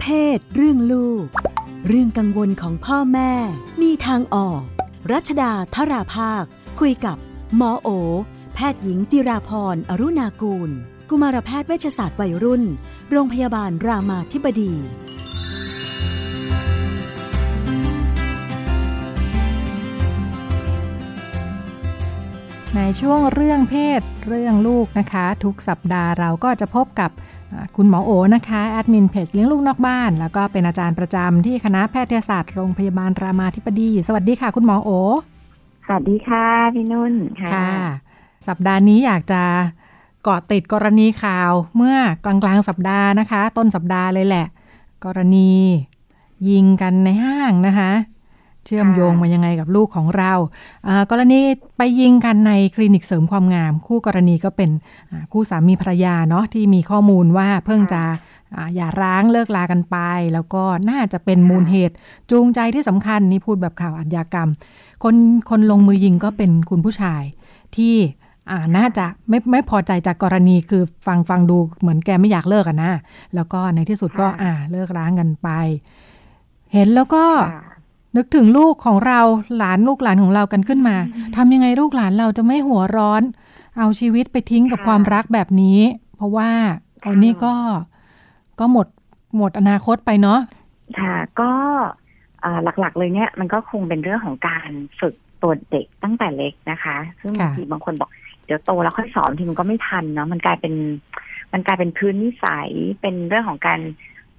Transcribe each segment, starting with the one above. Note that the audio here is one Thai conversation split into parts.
เพศ เรื่องลูก เรื่องกังวลของพ่อแม่ มีทางออก รัชดาธราภาค คุยกับหมอโอ แพทย์หญิงจิราพรอรุณากูล กุมารแพทย์เวชศาสตร์วัยรุ่น โรงพยาบาลรามาธิบดี ในช่วงเรื่องเพศเรื่องลูกนะคะ ทุกสัปดาห์เราก็จะพบกับคุณหมอโอนะคะแอดมินเพจเลี้ยงลูกนอกบ้าน แล้วก็เป็นอาจารย์ประจำที่คณะแพทยศาสตร์โรงพยาบาลรามาธิบดี สวัสดีค่ะ คุณหมอโอ สวัสดีค่ะพี่นุ่นค่ะ สัปดาห์นี้อยากจะเกาะติดกรณีข่าวเมื่อกลางกลางสัปดาห์นะคะ ต้นสัปดาห์เลยแหละ กรณียิงกันในห้างนะคะ เชื่อมโยงมายังไงกับลูกของเรา กรณีไปยิงกันในคลินิกเสริมความงาม คู่กรณีก็เป็นคู่สามีภรรยาเนาะที่มีข้อมูลว่าเพิ่งจะอย่าร้างเลิกลากันไป แล้วก็น่าจะเป็นมูลเหตุ จูงใจที่สำคัญนี่พูดแบบข่าวอัญญากรรม คนคนลงมือยิงก็เป็นคุณผู้ชายที่อ่าน่าจะไม่ไม่พอใจจากกรณีคือฟังฟังดูเหมือนแกไม่อยากเลิกกันนะ แล้วก็ในที่สุดก็อ่าเลิกร้างกันไป เห็นแล้วก็ นึกถึงลูกของเราหลานลูกหลานของเรากันขึ้นมาทำยังไงลูกหลานเราจะไม่หัวร้อน เอาชีวิตไปทิ้งกับความรักแบบนี้ เพราะว่าตอนนี้ก็ก็หมดหมดอนาคตไปเนาะค่ะก็หลักๆ เลยเนี่ยมันก็คงเป็นเรื่องของการฝึกตัวเด็กตั้งแต่เล็กนะคะ ซึ่งบางทีบางคนบอกเดี๋ยวโตแล้วค่อยสอนทีมันก็ไม่ทันเนาะมันกลายเป็นมันกลายเป็นพื้นนิสัยเป็นเรื่องของการ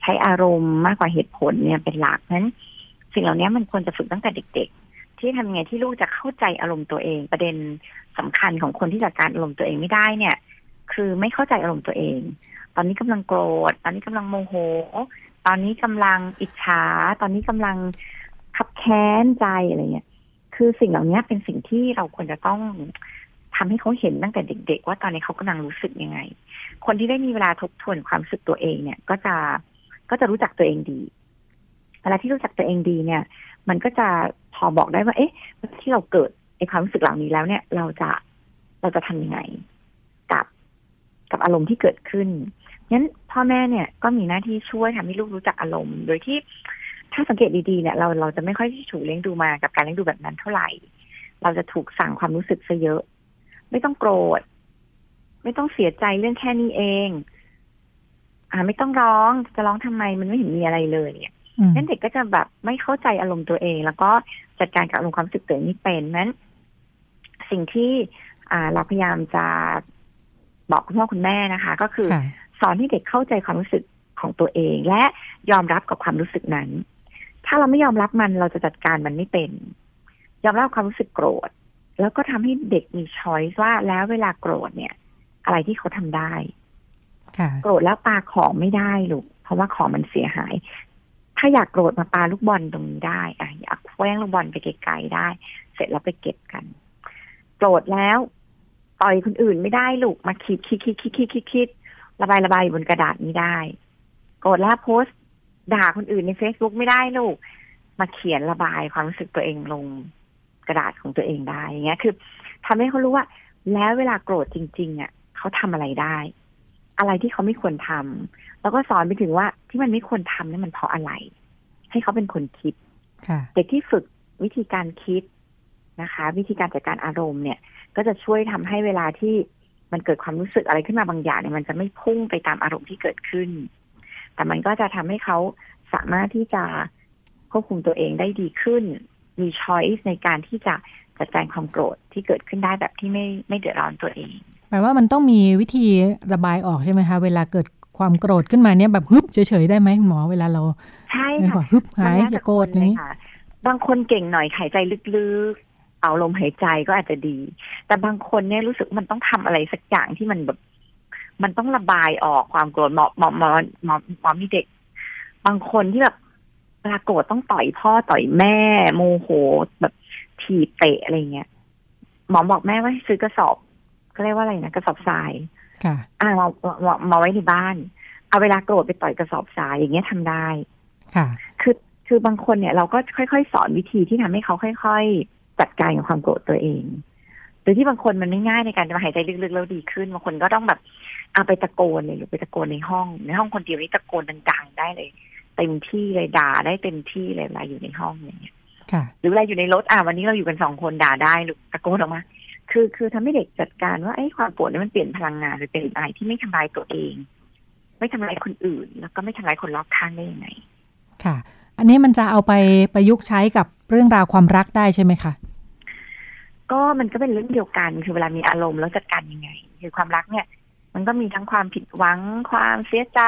ใช้อารมณ์มากกว่าเหตุผลเนี่ยเป็นหลักนั้น สิ่งเหล่านี้มันควรจะฝึกตั้งแต่เด็ก ๆ ที่ทำไงที่ลูกจะเข้าใจอารมณ์ตัวเอง ประเด็นสำคัญของคนที่จัดการอารมณ์ตัวเองไม่ได้เนี่ย คือไม่เข้าใจอารมณ์ตัวเอง ตอนนี้กำลังโกรธ ตอนนี้กำลังโมโห ตอนนี้กำลังอิจฉา ตอนนี้กำลังขับแค้นใจอะไรเงี้ยคือสิ่งเหล่านี้เป็นสิ่งที่เราควรจะต้องทำให้เขาเห็นตั้งแต่เด็ก ๆ ว่าตอนนี้เขากำลังรู้สึกยังไง คนที่ได้มีเวลาทบทวนความรู้สึกตัวเองเนี่ย ก็จะก็จะรู้จักตัวเองดี เวลาที่รู้จักตัวเองดีเนี่ย มันก็จะพอบอกได้ว่า เอ๊ะที่เราเกิดไอความรู้สึกเหล่านี้แล้วเนี่ย เราจะเราจะทำยังไงกับกับอารมณ์ที่เกิดขึ้นงั้นพ่อแม่เนี่ยก็มีหน้าที่ช่วยทำให้ลูกรู้จักอารมณ์ โดยที่ถ้าสังเกตดีๆเนี่ยเราเราจะไม่ค่อยถูกเลี้ยงดูมากับการเลี้ยงดูแบบนั้นเท่าไหร่ เราจะถูกสั่งความรู้สึกซะเยอะ ไม่ต้องโกรธ ไม่ต้องเสียใจเรื่องแค่นี้เอง อ่า ไม่ต้องร้องจะร้องทำไมมันไม่เห็นมีอะไรเลยเนี่ย นั้นเด็กก็จะแบบไม่เข้าใจอารมณ์ตัวเอง แล้วก็จัดการกับอารมณ์ความรู้สึกตัวเองนี่เป็นนั้นสิ่งที่อ่าเราพยายามจะบอกคุณพ่อคุณแม่นะคะ ก็คือ สอนให้เด็กเข้าใจความรู้สึกของตัวเอง และยอมรับกับความรู้สึกนั้น ถ้าเราไม่ยอมรับมันเราจะจัดการมันไม่เป็น ยอมรับความรู้สึกโกรธ แล้วก็ทำให้เด็กมีช้อยส์ว่าแล้วเวลาโกรธเนี่ย อะไรที่เขาทำได้โกรธแล้วปาของไม่ได้ลูกเพราะว่าของมันเสียหาย ถ้าอยากโกรธมาปาลูกบอลตรงนี้ได้อะอยากแว้งลูกบอลไปไกลๆได้ เสร็จแล้วไปเก็บกัน โกรธแล้วต่อยคนอื่นไม่ได้ลูกมาคิดคิดคิดคิดคิดคิดคิดระบายระบายบนกระดาษนี้ได้ โกรธแล้วโพสต์ด่าคนอื่นในเฟซบุ๊กไม่ได้ลูก มาเขียนระบายความรู้สึกตัวเองลงกระดาษของตัวเองได้อย่างเงี้ย คือทำให้เขารู้ว่า แล้วเวลาโกรธจริง ๆ อะเขาทำอะไรได้ อะไรที่เขาไม่ควรทำ แล้วก็สอนไปถึงว่าที่มันไม่ควรทำนี่มันเพราะอะไร ให้เขาเป็นคนคิดเด็กที่ฝึกวิธีการคิดนะคะ วิธีการจัดการอารมณ์เนี่ย ก็จะช่วยทำให้เวลาที่มันเกิดความรู้สึกอะไรขึ้นมาบางอย่างเนี่ยมันจะไม่พุ่งไปตามอารมณ์ที่เกิดขึ้น แต่มันก็จะทำให้เขาสามารถที่จะควบคุมตัวเองได้ดีขึ้น มีช้อยส์ในการที่จะจัดการความโกรธที่เกิดขึ้นได้แบบที่ไม่ไม่เดือดร้อนตัวเองแปลว่ามันต้องมีวิธีระบายออกใช่ไหมคะ เวลาเกิด ความโกรธขึ้นมาเนี่ยแบบฮึบเฉยๆได้ไหมคุณหมอเวลาเราใช่ค่ะฮึบหายอย่าโกรธนี้บางคนเก่งหน่อยหายใจลึกๆ เอาลมหายใจก็อาจจะดี แต่บางคนเนี่ยรู้สึกมันต้องทำอะไรสักอย่างที่มันแบบ มันต้องระบายออกความโกรธหมอหมอหมอหมอหมอมีเด็ก บางคนที่แบบเวลาโกรธต้องต่อยพ่อต่อยแม่ โมโหแบบถีบเตะอะไรเงี้ยหมอบอกแม่ว่าซื้อกระสอบก็เรียกว่าอะไรนะกระสอบทรายค่ะ อ่ามามามาไว้ในบ้าน เอาเวลาโกรธไปต่อยกระสอบทรายอย่างเงี้ยทำได้ ค่ะ คือคือบางคนเนี่ยเราก็ค่อยๆ สอนวิธีที่ทำให้เขาค่อย ๆ จัดการกับความโกรธตัวเองหรือที่บางคนมันไม่ง่ายในการจะมาหายใจลึกๆแล้วดีขึ้นบางคนก็ต้องแบบเอาไปตะโกนเลยหรือไปตะโกนในห้อง ในห้องคนเดียวนี่ตะโกนดังๆได้เลยตเต็มที่เลยด่าได้เต็มที่เลยเวลาอยู่ในห้องอย่างเงี้ยค่ะหรือเวลาอยู่ในรถอะวันนี้เราอยู่กันสองคนด่าได้หรือตะโกนออกมา คือคือทำให้เด็กจัดการว่าไอ้ความโกรธนี่มันเปลี่ยนพลังงานหรือเป็นอะไรที่ไม่ทำลายตัวเอง ไม่ทำลายคนอื่น แล้วก็ไม่ทำลายคนรอบข้างได้ยังไง ค่ะ อันนี้มันจะเอาไปประยุกต์ใช้กับเรื่องราวความรักได้ใช่ไหมคะก็มันก็เป็นเรื่องเดียวกันคือเวลามีอารมณ์แล้วจัดการยังไง คือความรักเนี่ย มันก็มีทั้งความผิดหวัง ความเสียใจ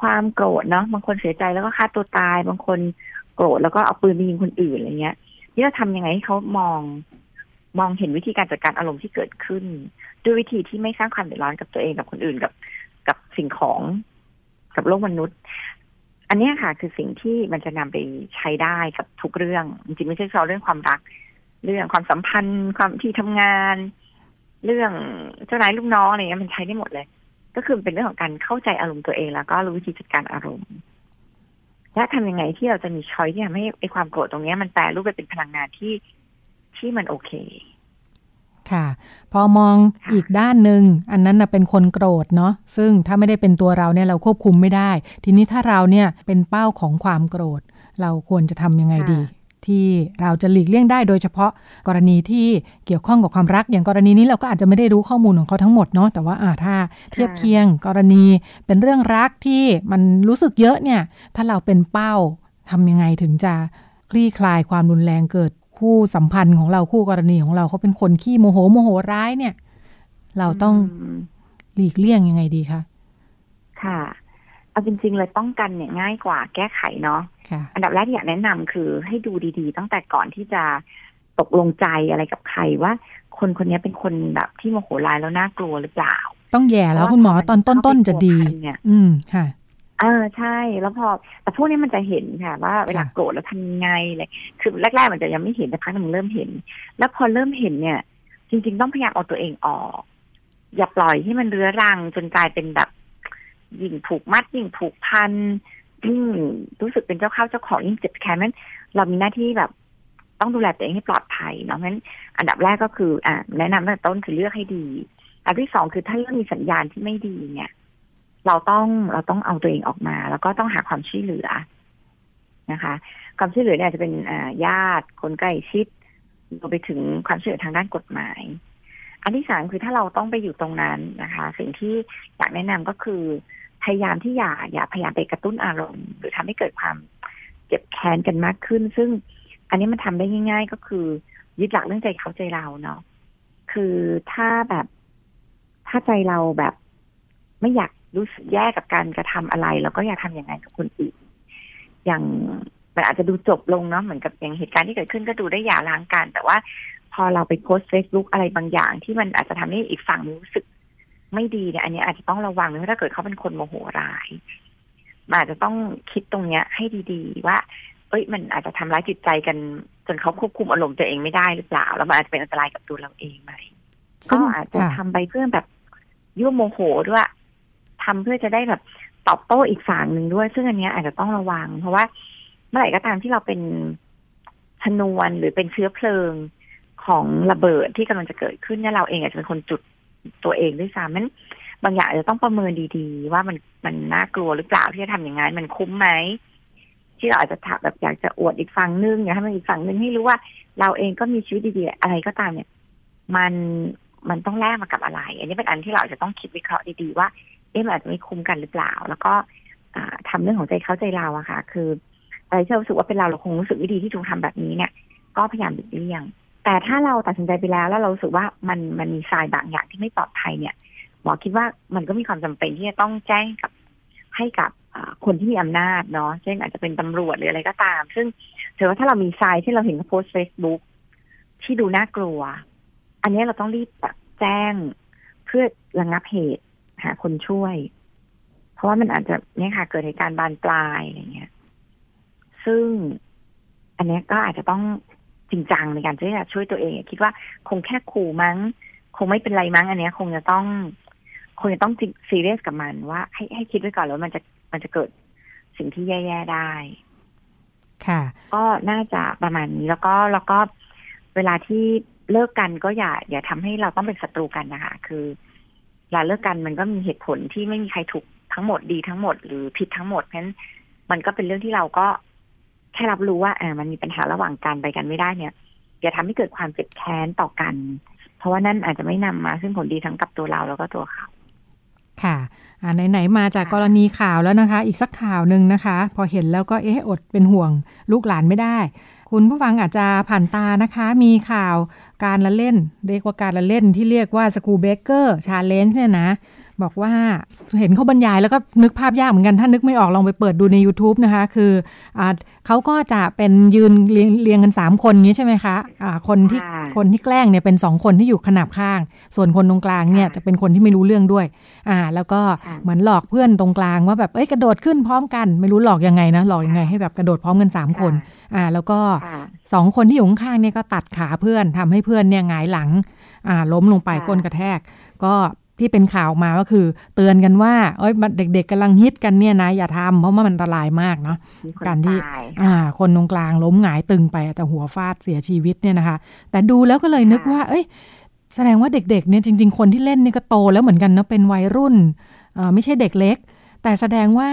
ความโกรธเนาะบางคนเสียใจแล้วก็ฆ่าตัวตาย บางคนโกรธแล้วก็เอาปืนไปยิงคนอื่นอะไรเงี้ยนี่เราทำยังไงให้เขามอง มองเห็นวิธีการจัดการอารมณ์ที่เกิดขึ้น ด้วยวิธีที่ไม่สร้างความเดือดร้อนกับตัวเองกับคนอื่นกับกับสิ่งของกับโลกมนุษย์ อันนี้ค่ะ คือสิ่งที่มันจะนำไปใช้ได้กับทุกเรื่อง จริงๆไม่ใช่เฉพาะเรื่องความรัก เรื่องความสัมพันธ์ ความที่ทำงาน เรื่องเจ้านายลูกน้องอะไรเงี้ยมันใช้ได้หมดเลย ก็คือเป็นเรื่องของการเข้าใจอารมณ์ตัวเองแล้วก็รู้วิธีจัดการอารมณ์และทำยังไงที่เราจะมีช้อยที่ทำให้ไอ้ความโกรธตรงนี้มันแปลรูปไปเป็นพลังงานที่ ที่มันโอเค ค่ะ พอมองค่ะอีกด้านหนึ่งอันนั้นนะเป็นคนโกรธเนาะซึ่งถ้าไม่ได้เป็นตัวเราเนี่ยเราควบคุมไม่ได้ ทีนี้ถ้าเราเนี่ยเป็นเป้าของความโกรธ เราควรจะทำยังไงดีที่เราจะหลีกเลี่ยงได้โดยเฉพาะกรณีที่เกี่ยวข้องกับความรัก อย่างกรณีนี้เราก็อาจจะไม่ได้รู้ข้อมูลของเขาทั้งหมดเนาะแต่ว่าอ่าถ้าเทียบเคียงกรณีเป็นเรื่องรักที่มันรู้สึกเยอะเนี่ย ถ้าเราเป็นเป้าทำยังไงถึงจะคลี่คลายความรุนแรงเกิด คู่สัมพันธ์ของเราคู่กรณีของเราเขาเป็นคนขี้โมโหโมโหร้ายเนี่ย เราต้องมหลีกเลี่ยงยังไงดีคะค่ะเอาจริง ๆ เลยป้องกันเนี่ยง่ายกว่าแก้ไขเนาะค่ะอันดับแรกที่อยากแนะนำคือให้ดูดีๆ ตั้งแต่ก่อนที่จะตกลงใจอะไรกับใครว่า คนคนนี้เป็นคนแบบที่โมโหร้ายแล้วน่ากลัวหรือเปล่า ต้องแย่แล้วคุณหมอตอนต้นๆจะดีเข้าไปพัวพันเนี่ย อืมค่ะ เออใช่แล้วพอ แต่พวกนี้มันจะเห็นค่ะ ว่าเวลาค่ะโกรธแล้วทำยังไงเลยคือแรกๆมันจะยังไม่เห็นแต่พักหนึ่งเริ่มเห็น แล้วพอเริ่มเห็นเนี่ย จริง ๆ ต้องพยายามเอาตัวเองออก อย่าปล่อยให้มันเรื้อรังจนกลายเป็นแบบยิ่งผูกมัดยิ่งผูกพันยิ่งรู้สึกเป็นเจ้าเข้าเจ้าของยิ่งเจ็บแค้นนั้นเรามีหน้าที่แบบ ต้องดูแลตัวเองให้ปลอดภัยเนาะเพราะฉะนั้นอันดับแรกก็คือ อ่าแนะนำตั้งแต่ต้นคือเลือกให้ดี อันที่สองคือถ้าเริ่มมีสัญญาณที่ไม่ดีเนี่ย เราต้องเราต้องเอาตัวเองออกมา แล้วก็ต้องหาความช่วยเหลือนะคะ ความช่วยเหลือเนี่ยจะเป็นญาติคนใกล้ชิดรวมไปถึงความช่วยเหลือทางด้านกฎหมาย อันที่สามคือถ้าเราต้องไปอยู่ตรงนั้นนะคะ สิ่งที่อยากแนะนำก็คือ พยายามที่อย่าอย่าพยายามไปกระตุ้นอารมณ์ หรือทำให้เกิดความเจ็บแค้นกันมากขึ้น ซึ่งอันนี้มันทำได้ง่าย ๆ ก็คือยึดหลักเรื่องใจเขาใจเราเนาะคือถ้าแบบถ้าใจเราแบบไม่อยาก รู้สึกแย่กับการกระทำอะไร แล้วก็อยากทำอย่างนั้นกับคนอื่น อย่างมันอาจจะดูจบลงเนาะเหมือนกับอย่างเหตุการณ์ที่เกิดขึ้นก็ดูได้หย่าร้างกัน แต่ว่าพอเราไปโพสต์เฟซบุ๊กอะไรบางอย่าง ที่มันอาจจะทำให้อีกฝั่งรู้สึกไม่ดีเนี่ยอันนี้อาจจะต้องระวังเพราะถ้าเกิดเขาเป็นคนโมโหร้ายมันอาจจะต้องคิดตรงเนี้ยให้ดีๆ ว่า เอ้ย มันอาจจะทำร้ายจิตใจกันจนเขาควบคุมอารมณ์ตัวเองไม่ได้หรือเปล่า แล้วมันอาจจะเป็นอันตรายกับตัวเราเองไหมซึ่ก็งอาจจะค่ะทำไปเพื่อแบบยั่วโมโหด้วย ทำเพื่อจะได้แบบตอบโต้อีกฝั่งหนึ่งด้วย ซึ่งอันนี้อาจจะต้องระวัง เพราะว่าเมื่อไหร่ก็ตามที่เราเป็นชนวนหรือเป็นเชื้อเพลิงของระเบิดที่กำลังจะเกิดขึ้นเนี่ยเราเองอาจจะเป็นคนจุดตัวเองด้วยซ้ำมันบางอย่างอาจจะต้องประเมินดีๆ ว่ามันมันน่ากลัวหรือเปล่าที่จะทำอย่างนั้นมันคุ้มไหมที่เราอาจจะถามแบบอยากจะอวดอีกฝั่งนึงอยากให้มันอีกฝั่งนึงให้รู้ว่า เราเองก็มีชีวิตดีๆ อะไรก็ตามเนี่ย มันมันต้องแลกมากับอะไร อันนี้เป็นอันที่เราอาจจะต้องคิดวิเคราะห์ดีๆว่า เอ๊ะมันอาจจะไม่คุ้มกันหรือเปล่า แล้วก็อ่าทำเรื่องของใจเขาใจเราอะค่ะ คืออะไรที่เรารู้สึกว่าเป็นเราเราคงรู้สึกไม่ดีที่ถูกทำแบบนี้เนี่ย ก็พยายามหลีกเลี่ยง แต่ถ้าเราตัดสินใจไปแล้วแล้วเราสึกว่ามันมันมีทรายบางอย่างที่ไม่ปลอดภัยเนี่ยหมอคิดว่ามันก็มีความจำเป็นที่จะต้องแจ้งกับให้กับคนที่มีอำนาจเนาะเช่นอาจจะเป็นตำรวจหรืออะไรก็ตาม ซึ่งถือว่าถ้าเรามีทรายที่เราเห็นโพสต์เฟซบุ๊กที่ดูน่ากลัว อันนี้เราต้องรีบแบบแจ้งเพื่อระงับเหตุ หาคนช่วย เพราะว่ามันอาจจะเนี่ยค่ะ เกิดเหตุการณ์บานปลายอะไรเงี้ย ซึ่งอันเนี้ยก็อาจจะต้องจริงจังในการที่จะช่วยตัวเอง คิดว่าคงแค่ขู่มั้ง คงไม่เป็นไรมั้ง อันเนี้ยคงจะต้องคงจะต้องซีเรียสกับมันว่า ให้ให้คิดไว้ก่อนแล้วามันจะมันจะเกิดสิ่งที่แย่ๆได้ ค่ะ ก็น่าจะประมาณนี้แล้วก็แล้วก็เวลาที่เลิกกันก็อย่า อย่าทำให้เราต้องเป็นศัตรูกันนะคะ คือเว ลาเลิกกันมันก็มีเหตุผลที่ไม่มีใครถูกทั้งหมดดีทั้งหมดหรือผิดทั้งหมดเพราะฉะนั้นมันก็เป็นเรื่องที่เราก็แค่รับรู้ว่าอ่ามันมีปัญหาระหว่างกันไปกันไม่ได้เนี่ยอย่าทำให้เกิดความเจ็บแค้นต่อกัน เพราะว่านั่นอาจจะไม่นำมา ซึ่งผลดีทั้งกับตัวเราแล้วก็ตัวเขาค่ะอ่าไหนๆมาจากกรณีข่าวแล้วนะคะ อีกสักข่าวหนึ่งนะคะ พอเห็นแล้วก็เอ๊ะอดเป็นห่วงลูกหลานไม่ได้ คุณผู้ฟังอาจจะผ่านตานะคะ มีข่าวการละเล่น เรียกว่าการละเล่นที่เรียกว่าสกูเบเกอร์ชาเลนจ์เนี่ยนะ บอกว่าเห็นเขาบรรยายแล้วก็นึกภาพยากเหมือนกันถ้านึกไม่ออกลองไปเปิดดูใน YouTube นะคะ คืออ่าเขาก็จะเป็นยืนเรียงเรียงกัน 3 คนนี้ใช่ไหมคะอ่าคนที่ค่ะคนที่แกล้งเนี่ยเป็นสองคนที่อยู่ขนาบข้าง ส่วนคนตรงกลางเนี่ยค่ะจะเป็นคนที่ไม่รู้เรื่องด้วยอ่าแล้วก็ค่ะเหมือนหลอกเพื่อนตรงกลางว่าแบบเอ้ยกระโดดขึ้นพร้อมกันไม่รู้หลอกยังไงนะหลอกยังไงให้แบบกระโดดพร้อมกันสามคนอ่าแล้วก็ค่ะสองคนที่อยู่ข้างๆเนี่ยก็ตัดขาเพื่อนทำให้เพื่อนเนี่ยหงายหลังอ่าล้มลงไปค่ะก้นกระแทก ก็ ที่เป็นข่าวมาก็คือ เตือนกันว่าเอ้ยเด็กๆกำลังฮิตกันเนี่ยนะ อย่าทำเพราะว่ามันอันตรายมากเนาะมีคนการที่ตายอ่า คนตรงกลางล้มหงายตึงไปอาจจะหัวฟาดเสียชีวิตเนี่ยนะคะ แต่ดูแล้วก็เลยนึกว่า เอ้ย แสดงว่าเด็กๆเนี่ยจริง ๆ คนที่เล่นนี่ก็โตแล้วเหมือนกันนะเป็นวัยรุ่นเอ่อไม่ใช่เด็กเล็ก แต่แสดงว่า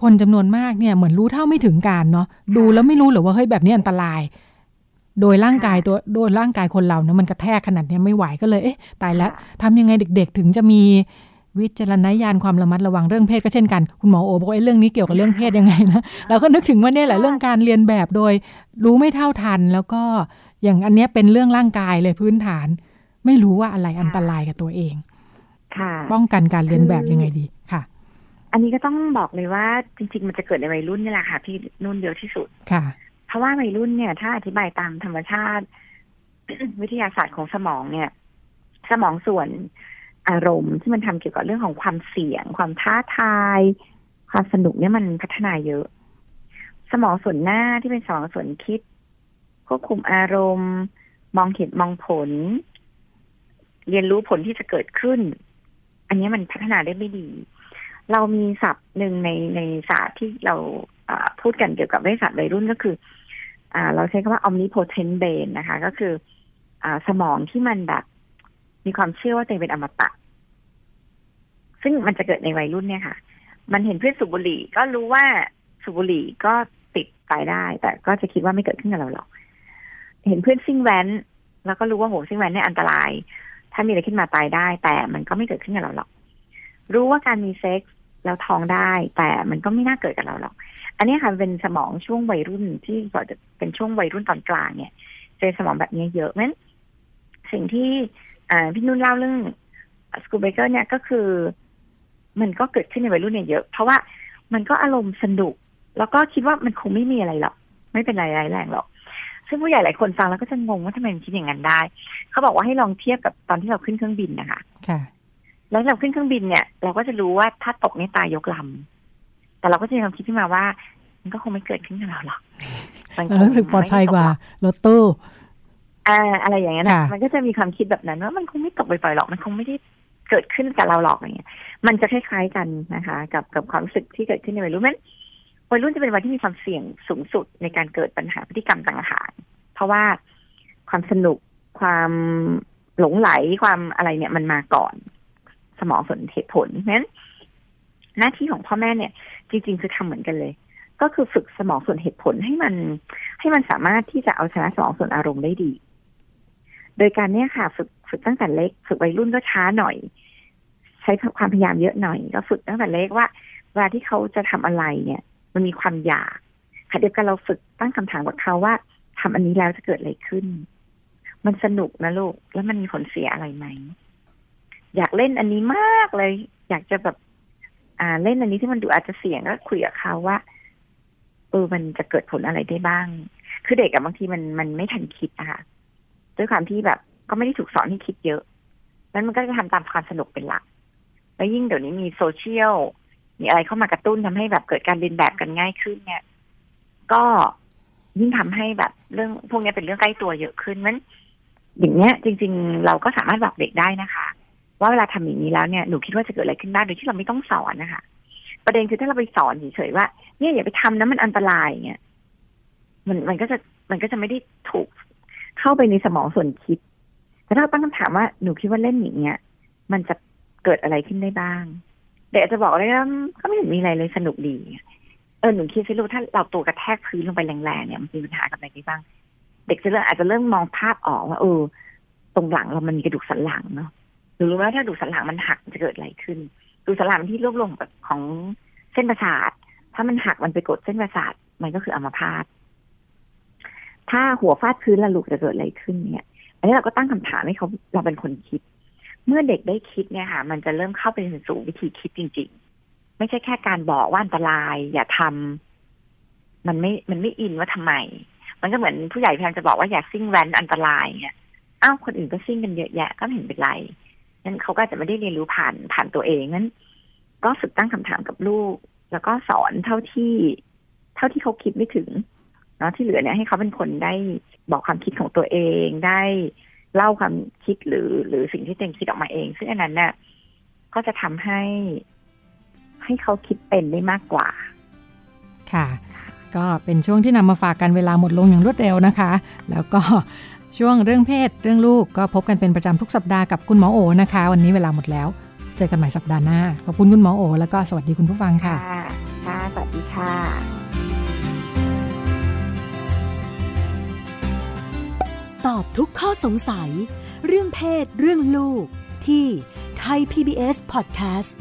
คนจำนวนมากเนี่ยเหมือนรู้เท่าไม่ถึงการเนาะดูแล้วไม่รู้เหรือว่าเฮ้ยแบบนี้อันตราย โดยร่างกายตัวโดยร่างกายคนเราเนี่ยมันกระแทกขนาดเนี้ยไม่ไหวก็เลยเอ๊ะตายแล้วทำยังไงเด็ก ๆ ถึงจะมีวิจารณญาณความระมัดระวังเรื่องเพศก็เช่นกัน คุณหมอโอบอกว่าเอ้ยเรื่องนี้เกี่ยวกับเรื่องเพศยังไงนะเราก็นึกถึงว่าเนี่ยแหละเรื่องการเรียนแบบโดย รู้ไม่เท่าทัน แล้วก็อย่างอันเนี้ยเป็นเรื่องร่างกายเลยพื้นฐาน ไม่รู้ว่าอะไรอันตรายกับตัวเอง ค่ะ ป้องกันการเรียนแบบยังไงดีค่ะ อันนี้ก็ต้องบอกเลยว่าจริง ๆ มันจะเกิดในวัยรุ่นนี่แหละค่ะพี่นุ่นเยอะที่สุดค่ะ เพราะว่าวัยรุ่นเนี่ย ถ้าอธิบายตามธรรมชาติ วิทยาศาสตร์ของสมองเนี่ย สมองส่วนอารมณ์ที่มันทำเกี่ยวกับเรื่องของความเสี่ยง ความท้าทาย ความสนุกเนี่ยมันพัฒนาเยอะ สมองส่วนหน้าที่เป็นสมองส่วนคิด ควบคุมอารมณ์ มองเห็นมองผล เรียนรู้ผลที่จะเกิดขึ้น อันนี้มันพัฒนาได้ไม่ดี เรามีศัพท์หนึ่งในในศาสตร์ที่เราพูดกันเกี่ยวกับวิทยาศาสตร์วัยรุ่นก็คือ อ่า เราใช้คำว่า omnipotent brain นะคะ ก็คือ อ่าสมองที่มันแบบ มีความเชื่อว่าตัวเองเป็นอมตะ ซึ่งมันจะเกิดในวัยรุ่นเนี่ยค่ะ มันเห็นเพื่อนสูบบุหรี่ ก็รู้ว่าสูบบุหรี่ก็ติดตายได้ แต่ก็จะคิดว่าไม่เกิดขึ้นกับเราหรอก เห็นเพื่อนซิ่งแว้น แล้วก็รู้ว่าโหซิ่งแว้นเนี่ยอันตราย ถ้ามีอะไรขึ้นมาตายได้ แต่มันก็ไม่เกิดขึ้นกับเราหรอก รู้ว่าการมีเซ็กส์แล้วท้องได้ แต่มันก็ไม่น่าเกิดกับเราหรอก อันนี้ค่ะเป็นสมองช่วงวัยรุ่นที่ก่อนจะเป็นช่วงวัยรุ่นตอนกลางเนี่ยเจอสมองแบบนี้เยอะนั้นสิ่งที่อ่าพี่นุ่นเล่าเรื่องสกูเบเกอร์เนี่ยก็คือ มันก็เกิดขึ้นในวัยรุ่นเนี่ยเยอะ เพราะว่ามันก็อารมณ์สนุก แล้วก็คิดว่ามันคงไม่มีอะไรหรอก ไม่เป็นไรร้ายแรงหรอก ซึ่งผู้ใหญ่หลายคนฟังแล้วก็จะงงว่าทำไมมันคิดอย่างนั้นได้ เขาบอกว่าให้ลองเทียบกับตอนที่เราขึ้นเครื่องบินนะคะค่ะแล้วเราขึ้นเครื่องบินเนี่ย เราก็จะรู้ว่าถ้าตกเนี่ยตายยกลำ แต่เราก็จะมีความคิดขึ้นมาว่า มันก็คงไม่เกิดขึ้นกับเราหรอกมันคงรู้สึกปลอดภัยกว่าไม่ตหรอกรถตู้อ่าอะไรอย่างเงี้ยนะค่ะมันก็จะมีความคิดแบบนั้นว่ามันคงไม่ตกบ่อยๆหรอกมันคงไม่ได้เกิดขึ้นกับเราหรอกอะไรเงี้ย มันจะคล้ายๆกันนะคะ กับกับความรู้สึกที่เกิดขึ้นในวัยรุ่นนั้นวัยรุ่นจะเป็นวัยที่มีความเสี่ยงสูงสุดในการเกิดปัญหาพฤติกรรมต่างๆเพราะว่าความสนุกความหลงไหลความอะไรเนี่ยมันมาก่อน สมองส่วนเหตุผลเพราะฉะนั้นหน้าที่ของพ่อแม่เนี่ย จริงๆ คือทำเหมือนกันเลย ก็คือฝึกสมองส่วนเหตุผลให้มัน ให้มันสามารถที่จะเอาชนะสมองส่วนอารมณ์ได้ดี โดยการเนี้ยค่ะ ฝึกฝึกตั้งแต่เล็ก ฝึกวัยรุ่นก็ช้าหน่อย ใช้ความพยายามเยอะหน่อยก็ฝึกตั้งแต่เล็กว่าเวลาที่เขาจะทำอะไรเนี่ย มันมีความอยากขณะเดียวกันเราฝึกตั้งคำถามกับเขาว่าทำอันนี้แล้วจะเกิดอะไรขึ้น มันสนุกนะลูก แล้วมันมีผลเสียอะไรไหม อยากเล่นอันนี้มากเลย อยากจะแบบ อ่าเล่นอันนี้ที่มันดูอาจจะเสี่ยงก็คุยกับเขาว่าเออมันจะเกิดผลอะไรได้บ้าง คือเด็กกับบางทีมันมันไม่ทันคิดอะค่ะด้วยความที่แบบก็ไม่ได้ถูกสอนให้คิดเยอะนั้นมันก็จะทำตามความสนุกเป็นหลัก แล้วยิ่งเดี๋ยวนี้มีโซเชียลมีอะไรเข้ามากระตุ้นทำให้แบบเกิดการเรียนแบบกันง่ายขึ้นเนี่ย ก็ยิ่งทำให้แบบเรื่องพวกนี้เป็นเรื่องใกล้ตัวเยอะขึ้นมันอย่างเนี้ย จริง ๆ เราก็สามารถบอกเด็กได้นะคะ ว่าเวลาทำอย่างนี้แล้วเนี่ยหนูคิดว่าจะเกิดอะไรขึ้นบ้างโดยที่เราไม่ต้องสอนนะคะประเด็นคือถ้าเราไปสอนเฉยๆว่าเนี่ยอย่าไปทำนะมันอันตรายเงี้ยมันมันก็จะมันก็จะไม่ได้ถูกเข้าไปในสมองส่วนคิดแต่ถ้าเราตั้งคำถามว่าหนูคิดว่าเล่นอย่างเงี้ยมันจะเกิดอะไรขึ้นได้บ้าง เด็กอาจจะบอกเลยว่าก็ไม่เห็นมีอะไรเลยสนุกดี เออหนูคิดสิลูกถ้าเราตัวกระแทกพื้นลงไปแรงๆเนี่ยมันมีปัญหากับอะไรบ้าง เด็กจะเริ่มอาจจะเริ่มมองภาพออกว่าเออตรงหลังเรามันมีกระดูกสันหลังเนาะ หรือรู้ไหมถ้าดูสันหลังมันหักจะเกิดอะไรขึ้น ดูสันหลังที่รวบรวมของเส้นประสาท ถ้ามันหักมันไปกดเส้นประสาทมันก็คืออัมพาตถ้าหัวฟาดพื้นแล้วลูกจะเกิดอะไรขึ้นเนี่ย อันนี้เราก็ตั้งคำถามให้เขาเราเป็นคนคิด เมื่อเด็กได้คิดเนี่ยค่ะ มันจะเริ่มเข้าไปสู่วิธีคิดจริง ๆ ไม่ใช่แค่การบอกว่าอันตราย อย่าทำมันไม่มันไม่อินว่าทำไม มันก็เหมือนผู้ใหญ่พยายามจะบอกว่าอย่าซิ่งแว้นอันตรายเนี่ยอ้าวคนอื่นก็ซิ่งกันเยอะแยะก็เห็นเป็นไร นั้นเขาก็จะไม่ได้เรียนรู้ผ่านผ่านตัวเองนั้น ก็ฝึกตั้งคำถามกับลูก แล้วก็สอนเท่าที่ เท่าที่เขาคิดไม่ถึงเนาะที่เหลือเนี่ยให้เขาเป็นคนได้บอกความคิดของตัวเองได้เล่าความคิดหรือ หรือสิ่งที่เต็มคิดออกมาเอง ซึ่งอันนั้นเนี่ยก็จะทำให้ให้เขาคิดเป็นได้มากกว่า ค่ะ ก็เป็นช่วงที่นำมาฝากกันเวลาหมดลงอย่างรวดเร็วนะคะ แล้วก็ ช่วงเรื่องเพศเรื่องลูกก็พบกันเป็นประจำทุกสัปดาห์กับคุณหมอโอนะคะ วันนี้เวลาหมดแล้ว เจอกันใหม่สัปดาห์หน้า ขอบคุณคุณหมอโอ แล้วก็สวัสดีคุณผู้ฟังค่ะค่ะสวัสดีค่ะ ตอบทุกข้อสงสัย เรื่องเพศ เรื่องลูก ที่ไทย PBS Podcast